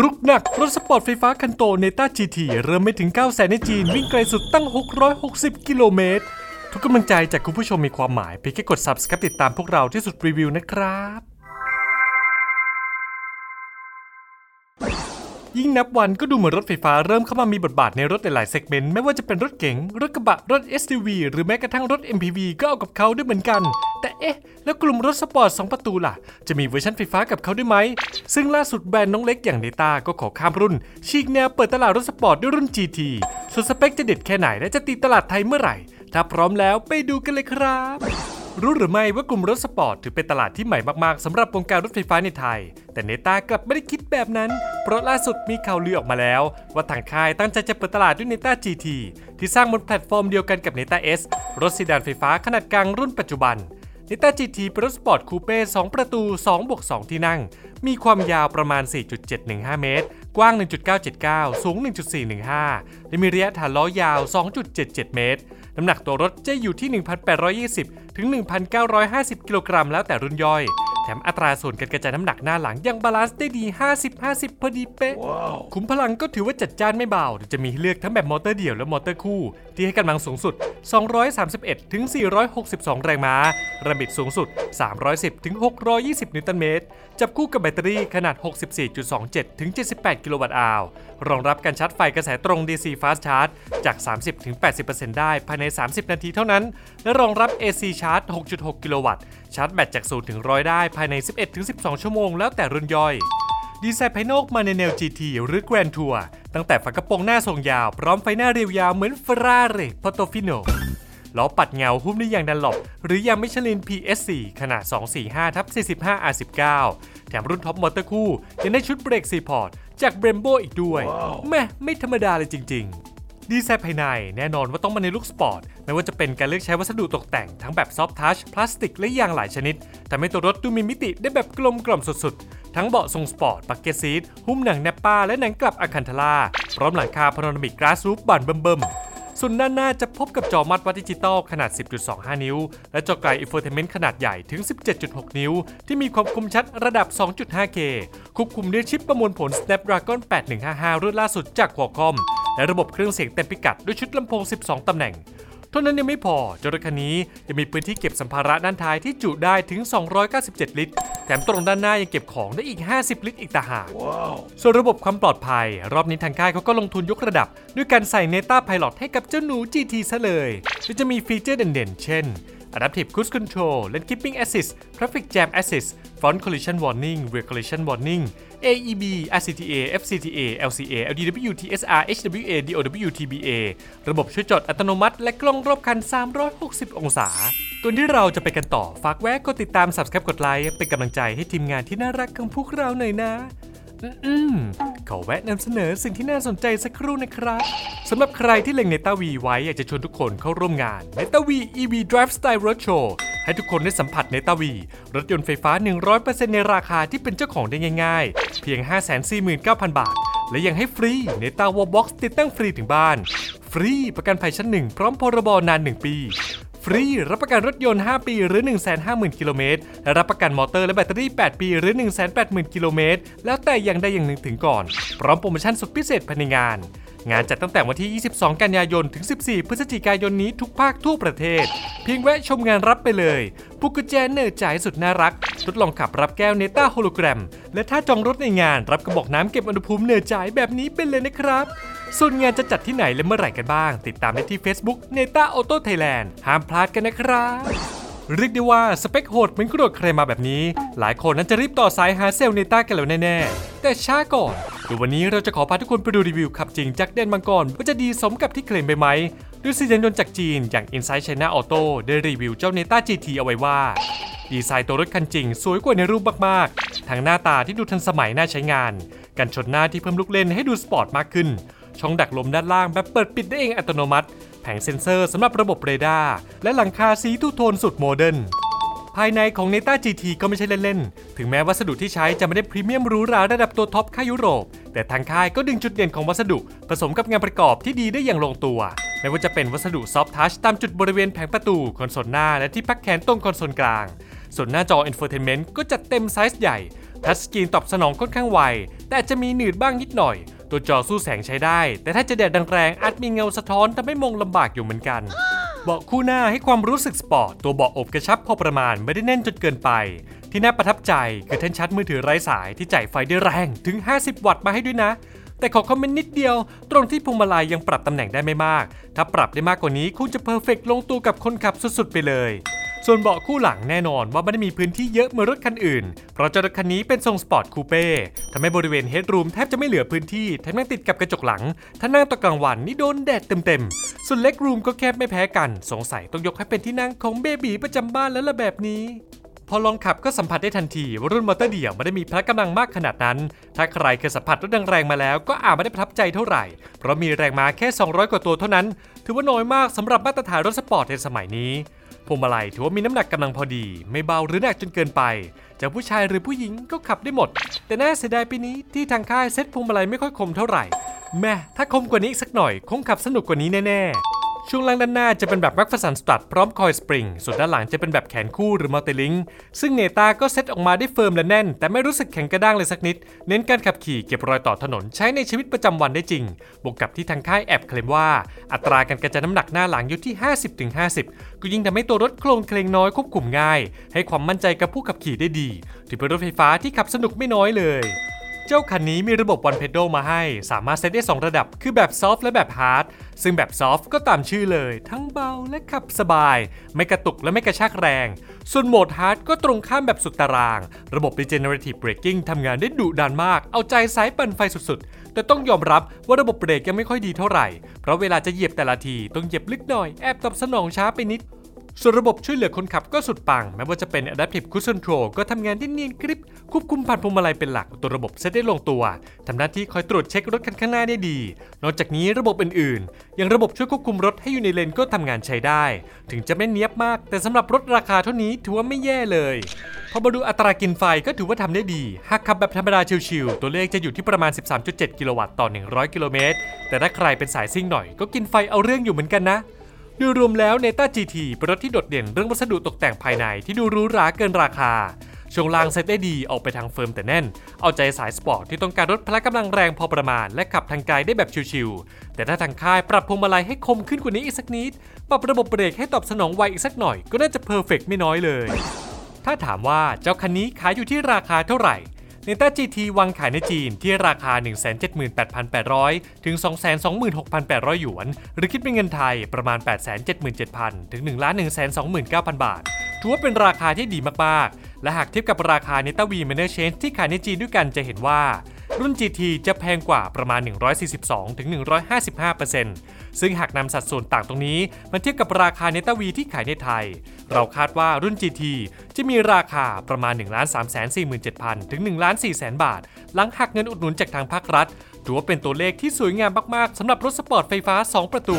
รุกหนักรถสปอร์ตไฟฟ้าคันโตเนต้า GT เริ่มไม่ถึง 9 0 0 0 0ในจีน วิ่งไกลสุดตั้ง 660 กิโลเมตร ทุกกำลังใจจากคุณผู้ชมมีความหมายเพียงแค่กด subscribe ติดตามพวกเราที่สุดรีวิวนะครับ ยิ่งนับวันก็ดูเหมือนรถไฟฟ้าเริ่มเข้ามามีบทบาทในรถหลายๆเซกเมนต์ไม่ว่าจะเป็นรถเก๋งรถกระบะรถ SUV หรือแม้กระทั่งรถ MPV ก็เอากับเขาด้วยเหมือนกัน แต่เอ๊ะ แล้วกลุ่มรถสปอร์ต 2 ประตูล่ะ จะมีเวอร์ชันไฟฟ้ากับเขาด้วยไหม ซึ่งล่าสุดแบรนด์น้องเล็กอย่างเนต้าก็ขอข้ามรุ่น ฉีกแนวเปิดตลาดรถสปอร์ตด้วยรุ่น GT ส่วนสเปคจะเด็ดแค่ไหนและจะตีตลาดไทยเมื่อไหร่ ถ้าพร้อมแล้วไปดูกันเลยครับรู้หรือไม่ว่ากลุ่มรถสปอร์ตถือเป็นตลาดที่ใหม่มากๆสำหรับวงการรถไฟฟ้าในไทย แต่เนต้ากลับไม่ได้คิดแบบนั้น เพราะล่าสุดมีข่าวลือออกมาแล้ว ว่าทางค่ายตั้งใจจะเปิดตลาดด้วยเนต้า GT ที่สร้างบนแพลตฟอร์มเดียวกันกับเนต้า S รถซีดานไฟฟ้าขนาดกลางรุ่นปัจจุบัน เนต้า GT เป็นรถสปอร์ตคูเป้2ประตู2บวก2ที่นั่ง มีความยาวประมาณ 4.715 เมตร กว้าง 1.979 สูง 1.415 และมีระยะฐานล้อยาว 2.77 เมตร น้ำหนักตัวรถจะอยู่ที่ 1,820 ถึง 1,950 กิโลกรัมแล้วแต่รุ่นย่อย แถมอัตราส่วนการกระจายน้ำหนักหน้าหลังยัง balance ได้ดี 50-50 พอดีเป๊ะขุมพลังก็ถือว่าจัดจ้านไม่เบาโดยจะมีให้เลือกทั้งแบบมอเตอร์เดี่ยวและมอเตอร์คู่ ที่ให้กำลังสูงสุด 231 ถึง 462 แรงม้า ระบิดสูงสุด 310 ถึง 620 นิวตันเมตร จับคู่กับแบตเตอรี่ขนาด 64.27 ถึง 78 กิโลวัตต์อาวรองรับการชาร์จไฟกระแสตรง DC Fast Charge จาก 30 ถึง 80%ได้ภายใน 30 นาทีเท่านั้น และรองรับ AC Charge 6.6 กิโลวัตต์ ชาร์จแบตจาก0ถึง100 ได้ภายใน 11ถึง12 ชั่วโมงแล้วแต่รุ่นย่อย ดีไซน์ภายนอกมาในแนว GT หรือ Grand Tour ตั้งแต่ฝากระโปรงหน้าทรงยาว พร้อมไฟหน้าเรียวยาวเหมือน Ferrari Portofino ล้อปัดเงาหุ้มด้วยยาง Dunlop หรือยาง Michelin PS4 ขนาด 245ทับ45 R19 แถมรุ่นท็อปมอเตอร์คู่ยังได้ชุดเบรก4 pot จาก Brembo อีกด้วย แหมไม่ธรรมดาเลยจริง ๆ ดีไซน์ภายในแน่นอนว่าต้องมาในลุคสปอร์ตไม่ว่าจะเป็นการเลือกใช้วัสดุตกแต่งทั้งแบบ soft touch พลาสติกและยางหลายชนิดทำให้ตัวรถดูมีมิติได้แบบกลมกล่อมสุดๆ ทั้งเบาะทรงสปอร์ต bucket seat หุ้มหนัง Nappa และหนังกลับ Alcantaraพร้อมหลังคา panoramic glass roof บานเบิ่มๆส่วนด้านหน้าจะพบกับจอมาตรวัดดิจิตอลขนาด 10.25 นิ้ว และจอกลาง infotainment ขนาดใหญ่ถึง 17.6 นิ้ว ที่มีความคมชัดระดับ 2.5K ควบคุมด้วยชิปประมวลผล Snapdragon 8155 รุ่นล่าสุดจาก Qualcomm และระบบเครื่องเสียงเต็มพิกัดด้วยชุดลำโพง 12 ตำแหน่ง เท่านั้นยังไม่พอเจ้ารถคันนี้ยังมีพื้นที่เก็บสัมภาระด้านท้ายที่จุได้ถึง 297 ลิตร แถมตรงด้านหน้ายังเก็บของได้อีก 50 ลิตรอีกต่างหากส่วนระบบความปลอดภัย รอบนี้ทางค่ายเขาก็ลงทุนยกระดับ ด้วยการใส่ Neta Pilot ให้กับเจ้าหนู GT ซะเลยโดยจะมีฟีเจอร์เด่นๆ เช่น Adaptive Cruise Control Lane Keeping Assist Traffic Jam Assist Front Collision Warning Rear Collision Warning AEB RCTA FCTA LCA LDW TSR HWA DOW TBA ระบบช่วยจอดอัตโนมัติ และกล้องรอบคัน 360 องศาก่อนที่เราจะไปกันต่อ ฝากแวะกดติดตาม Subscribe กดไลค์เป็นกำลังใจให้ทีมงานที่น่ารักของพวกเราหน่อยนะ อืมขอแวะนำเสนอสิ่งที่น่าสนใจสักครู่นะครับสำหรับใครที่เล็งเนต้าวีไว้อยากจะชวนทุกคนเข้าร่วมงานเนต้าวี EV Drive Style Road Show ให้ทุกคนได้สัมผัสเนต้าวี รถยนต์ไฟฟ้า 100%ในราคาที่เป็นเจ้าของได้ง่ายๆ เพียง 549,000 บาท และยังให้ฟรีเนต้า wall box ติดตั้งฟรีถึงบ้าน ฟรีประกันภัยชั้นหนึ่งพร้อมพรบนาน 1 ปี ฟรี รับประกันรถยนต์ 5 ปี หรือ 150,000 กิโลเมตร และรับประกันมอเตอร์และแบตเตอรี่ 8 ปี หรือ 180,000 กิโลเมตร แล้วแต่อย่างใดอย่างหนึ่งถึงก่อน พร้อมโปรโมชั่นสุดพิเศษภายในงาน งานจัดตั้งแต่วันที่ 22 กันยายน ถึง 14 พฤศจิกายนนี้ทุกภาคทั่วประเทศ เพียงแวะชมงานรับไปเลยพวงกุญแจเนอร์จ่ายสุดน่ารัก ทดลองขับรับแก้วเนต้าโฮโลแกรม และถ้าจองรถในงานรับกระบอกน้ำเก็บอุณหภูมิเนอร์จ่ายแบบนี้เป็นเลยนะครับ ส่วนงานจะจัดที่ไหนและเมื่อไหร่กันบ้าง ติดตามได้ที่ Facebook n e t a Auto Thailand ห้ามพลาดกันนะครับเรียกได้ว่าสเปคโหดเหมือนกระโดดเครมมาแบบนี้ หลายคนน่าจะรีบต่อสายหาเซลล์เนต้ากันแล้วแน่ๆ แต่ช้าก่อนเดี๋ยววันนี้เราจะขอพาทุกคนไปดูรีวิวขับจริงจากแดนมังกรว่าจะดีสมกับที่เคลมไปไหมโดยสื่อยานยนต์จากจีนอย่าง Inside China Auto ได้รีวิวเจ้าเนต้า GT เอาไว้ว่า ดีไซน์ตัวรถคันจริง สวยกว่าในรูปมากๆ ทั้งหน้าตาที่ดูทันสมัยน่าใช้งาน กันชนหน้าที่เพิ่มลูกเล่นให้ดูสปอร์ตมากขึ้น ช่องดักลมด้านล่างแบบเปิดปิดได้เองอัตโนมัติ แผงเซ็นเซอร์สำหรับระบบเรดาร์ และหลังคาสีทูโทนสุดโมเดิร์นภายในของ Neta GT ก็ไม่ใช่เล่น ๆ ถึงแม้วัสดุที่ใช้จะไม่ได้พรีเมียมหรูหราระดับตัวท็อปค่ายยุโรป แต่ทางค่ายก็ดึงจุดเด่นของวัสดุ ผสมกับงานประกอบที่ดีได้อย่างลงตัว ไม่ว่าจะเป็นวัสดุ soft touch ตามจุดบริเวณแผงประตูคอนโซลหน้า และที่พักแขนตรงคอนโซลกลาง ส่วนหน้าจอ Infotainment ก็จัดเต็มไซส์ใหญ่ touchscreen ตอบสนองค่อนข้างไว แต่จะมีหนืดบ้างนิดหน่อย ตัวจอสู้แสงใช้ได้ แต่ถ้าจะแดดแรงๆอาจมีเงาสะท้อนทำให้มองลำบากอยู่เหมือนกัน เบาะคู่หน้าให้ความรู้สึกสปอร์ต ตัวเบาะโอบกระชับพอประมาณไม่ได้แน่นจนเกินไป ที่น่าประทับใจคือแท่นชาร์จมือถือไร้สายที่จ่ายไฟได้แรงถึง 50 วัตต์มาให้ด้วยนะ แต่ขอคอมเมนต์นิดเดียว ตรงที่พวงมาลัยยังปรับตำแหน่งได้ไม่มาก ถ้าปรับได้มากกว่านี้คงจะ perfect ลงตัวกับคนขับสุดๆไปเลย ส่วนเบาะคู่หลังแน่นอนว่าไม่ได้มีพื้นที่เยอะเหมือนรถคันอื่น เพราะเจ้ารถคันนี้เป็นทรงสปอร์ตคูเป้ทำให้บริเวณ headroom แทบจะไม่เหลือพื้นที่แถมยังติดกับกระจกหลัง ถ้านั่งตอนกลางวันนี่โดนแดดเต็มๆ ส่วน legroom ก็แคบไม่แพ้กัน สงสัยต้องยกให้เป็นที่นั่งของ baby ประจำบ้านแล้วละแบบนี้พอลองขับก็สัมผัสได้ทันทีว่ารุ่นมอเตอร์เดี่ยวไม่ได้มีพละกำลังมากขนาดนั้น ถ้าใครเคยสัมผัสรถแรงๆมาแล้วก็อาจไม่ได้ประทับใจเท่าไหร่ เพราะมีแรงม้าแค่ 200 กว่าตัวเท่านั้น ถือว่าน้อยมากสำหรับมาตรฐานรถสปอร์ตในสมัยนี้ พวงมาลัยถือว่ามีน้ำหนักกำลังพอดี ไม่เบาหรือหนักจนเกินไปจะผู้ชายหรือผู้หญิงก็ขับได้หมด แต่น่าเสียดายปีนี้ที่ทางค่ายเซ็ตพวงมาลัยไม่ค่อยคมเท่าไหร่แหมถ้าคมกว่านี้อีกสักหน่อย คงขับสนุกกว่านี้แน่ๆ ช่วงล่างด้านหน้าจะเป็นแบบ MacPherson strut พร้อม coil spring ส่วนด้านหลังจะเป็นแบบแขนคู่หรือ multi-link ซึ่งเนต้าก็เซตออกมาได้ firm และแน่น แต่ไม่รู้สึกแข็งกระด้างเลยสักนิด เน้นการขับขี่เก็บรอยต่อถนนใช้ในชีวิตประจำวันได้จริง บวกกับที่ทางค่ายแอบเคลมว่า อัตราการกระจายน้ำหนักหน้าหลังอยู่ที่ 50-50 ก็ยิ่งทำให้ตัวรถโคลงเคลงน้อยควบคุมง่าย ให้ความมั่นใจกับผู้ขับขี่ได้ดี ถือเป็นรถไฟฟ้าที่ขับสนุกไม่น้อยเลย เจ้าคันนี้มีระบบวันเพด a มาให้ สามารถเซตได้ 2 ระดับ คือแบบ soft และแบบ hard ซึ่งแบบ soft ก็ตามชื่อเลย ทั้งเบาและขับสบาย ไม่กระตุกและไม่กระชากแรง ส่วนโหมด hard ก็ตรงข้ามแบบสุดตาราง ระบบ Regenerative Braking ทำงานได้ดุดันมาก เอาใจสายปั่นไฟสุดๆ แต่ต้องยอมรับว่าระบบเบรกยังไม่ค่อยดีเท่าไหร่ เพราะเวลาจะเหยียบแต่ละทีต้องเหยียบลึกหน่อย แอบตอบสนองช้าไปนิด ส่วนระบบช่วยเหลือคนขับก็สุดปังแม้ว่าจะเป็น Adaptive Cruise Control ก็ทำงานที่เนียนกริบควบคุมผ่านพวงมาลัยเป็นหลักตัวระบบเซตได้ลงตัวทำหน้าที่คอยตรวจเช็ครถคันข้างหน้าได้ดี นอกจากนี้ระบบอื่นๆ อย่างระบบช่วยควบคุมรถให้อยู่ในเลนก็ทำงานใช้ได้ ถึงจะไม่เนียบมาก แต่สำหรับรถราคาเท่านี้ถือว่าไม่แย่เลยพอมาดูอัตรากินไฟก็ถือว่าทำได้ดี หากขับแบบธรรมดาชิวๆตัวเลขจะอยู่ที่ประมาณ 13.7 กิโลวัตต์ต่อ 100 กิโลเมตร แต่ถ้าใครเป็นสายซิ่งหน่อยก็กินไฟเอาเรื่องอยู่เหมือนกันนะ โดยรวมแล้ว Neta GT เป็นรถที่โดดเด่นเรื่องวัสดุตกแต่งภายในที่ดูหรูหราเกินราคา ช่วงล่างเซตได้ดีออกไปทาง firm แต่แน่น เอาใจสายสปอร์ตที่ต้องการรถพละกำลังแรงพอประมาณ และขับทางไกลได้แบบชิวๆ แต่ถ้าทางค่ายปรับพวงมาลัยให้คมขึ้นกว่านี้อีกสักนิด ปรับระบบเบรกให้ตอบสนองไวอีกสักหน่อยก็น่าจะ perfect ไม่น้อยเลย ถ้าถามว่าเจ้าคันนี้ขายอยู่ที่ราคาเท่าไหร่ เนต้า GT วางขายในจีนที่ราคา 178,800 ถึง 226,800 หยวน หรือคิดเป็นเงินไทยประมาณ 877,000 ถึง 1,129,000 บาท ถือว่าเป็นราคาที่ดีมาก ๆ และหากเทียบกับราคา Neta V Manor Change ที่ขายในจีนด้วยกันจะเห็นว่า รุ่น GT จะแพงกว่าประมาณ 142-155%ซึ่งหากนำสัดส่วนต่างตรงนี้มาเทียบกับราคา Neta V ที่ขายในไทย เราคาดว่ารุ่น GT จะมีราคาประมาณ 1 3 4 7 0 0 0 ถึง 1 4 0 0 0 0 บาท หลังหักเงินอุดหนุนจากทางภาครัฐถือว่าเป็นตัวเลขที่สวยงามมาก ๆสำหรับรถสปอร์ตไฟฟ้า 2 ประตู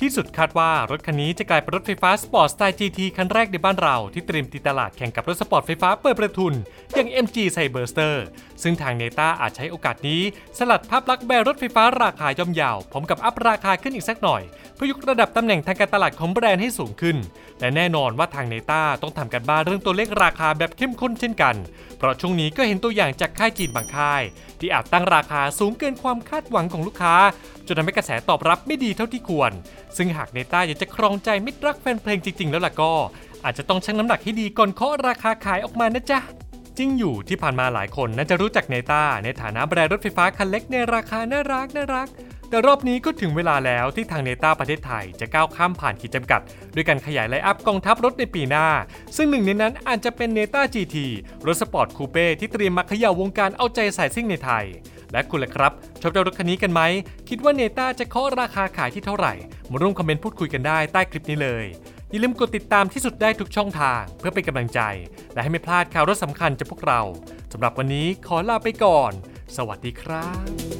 ที่สุดคาดว่ารถคันนี้จะกลายเป็นรถไฟฟ้าสปอร์ตสไตล์ GT คันแรกในบ้านเราที่เตรียมตีตลาดแข่งกับรถสปอร์ตไฟฟ้าเปิดประทุน อย่าง MG Cyberster ซึ่งทางเนต้าอาจใช้โอกาสนี้สลัดภาพลักษณ์แบรนด์รถไฟฟ้าราคาย่อมเยาวพร้อมกับอัพราคาขึ้นอีกสักหน่อย เพื่อยกระดับตำแหน่งทางการตลาดของแบรนด์ให้สูงขึ้น และแน่นอนว่าทางเนต้าต้องทำการบ้านเรื่องตัวเลขราคาแบบเข้มข้นเช่นกัน เพราะช่วงนี้ก็เห็นตัวอย่างจากค่ายจีนบางค่าย ที่อาจตั้งราคาสูงเกินความคาดหวังของลูกค้าจนทำให้กระแสตอบรับไม่ดีเท่าที่ควรซึ่งหากเนต้าอยากจะครองใจมิตรรักแฟนเพลงจริง ๆ แล้วล่ะก็ อาจจะต้องชั่งน้ำหนักให้ดีก่อนเคาะราคาขายออกมานะจ๊ะจริงอยู่ที่ผ่านมาหลายคนน่าจะรู้จักเนต้าในฐานะแบรนด์รถไฟฟ้าคันเล็กในราคาน่ารักน่ารัก แต่รอบนี้ก็ถึงเวลาแล้วที่ทางเนต้าประเทศไทยจะก้าวข้ามผ่านขีดจำกัด ด้วยการขยาย line up กองทัพรถในปีหน้า ซึ่งหนึ่งในนั้นอาจจะเป็นเนต้า GT รถสปอร์ตคูเป้ที่เตรียมมาเขย่าวงการเอาใจสายซิ่งในไทย และคุณล่ะครับ ชอบเจ้ารถคันนี้กันไหม คิดว่าเนต้าจะเคาะราคาขายที่เท่าไหร่ มาร่วมคอมเมนต์พูดคุยกันได้ใต้คลิปนี้เลย อย่าลืมกดติดตามที่สุดได้ทุกช่องทาง เพื่อเป็นกำลังใจ และให้ไม่พลาดข่าวรถสำคัญจากพวกเราสำหรับวันนี้ขอลาไปก่อน สวัสดีครับ